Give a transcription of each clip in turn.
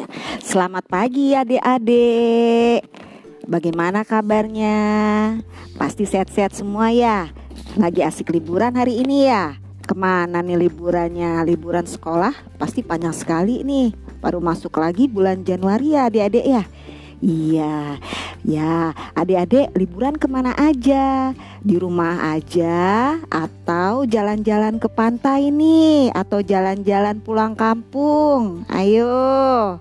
Ya, selamat pagi adik-adik. Bagaimana kabarnya? Pasti sehat-sehat semua ya. Lagi asik liburan hari ini ya. Ke mana nih liburannya? Liburan sekolah pasti panjang sekali nih. Baru masuk lagi bulan Januari ya adik-adik ya. Iya, ya adik-adik liburan ke mana aja? Di rumah aja atau jalan-jalan ke pantai nih? Atau jalan-jalan pulang kampung? Ayo.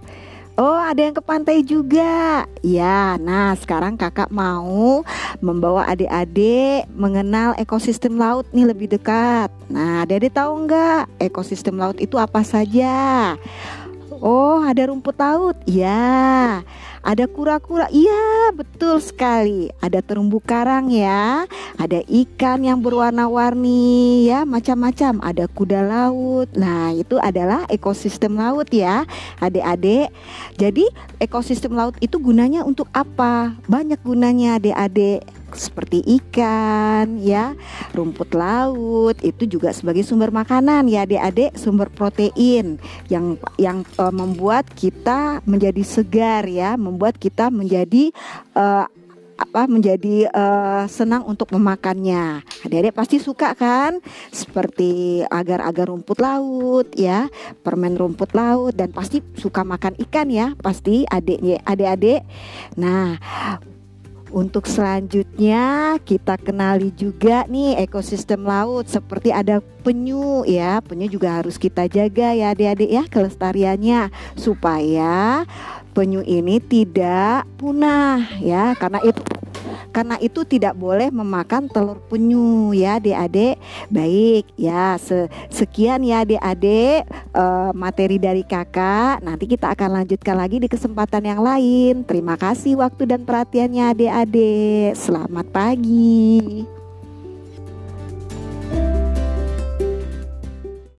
Oh ada yang ke pantai juga? Ya nah sekarang kakak mau membawa adik-adik mengenal ekosistem laut nih lebih dekat. Nah adik-adik tahu nggak ekosistem laut itu apa saja? Oh ada rumput laut? Ya ada kura-kura, iya betul sekali. Ada terumbu karang ya, ada ikan yang berwarna-warni ya, macam-macam. Ada kuda laut. Nah itu adalah ekosistem laut ya, adik-adik. Jadi ekosistem laut itu gunanya untuk apa? Banyak gunanya adik-adik seperti ikan ya rumput laut itu juga sebagai sumber makanan ya adik-adik sumber protein yang yang uh, membuat kita menjadi segar ya membuat kita menjadi uh, apa menjadi uh, senang untuk memakannya. Adik-adik pasti suka kan? Seperti agar-agar rumput laut ya, permen rumput laut dan pasti suka makan ikan ya, pasti adiknya adik-adik. Nah, untuk selanjutnya kita kenali juga nih ekosistem laut seperti ada penyu ya. Penyu juga harus kita jaga ya adik-adik ya kelestariannya supaya penyu ini tidak punah ya karena itu karena itu tidak boleh memakan telur penyu ya adik-adik. Baik ya sekian ya adik-adik uh, materi dari kakak. Nanti kita akan lanjutkan lagi di kesempatan yang lain. Terima kasih waktu dan perhatiannya adik-adik. Selamat pagi.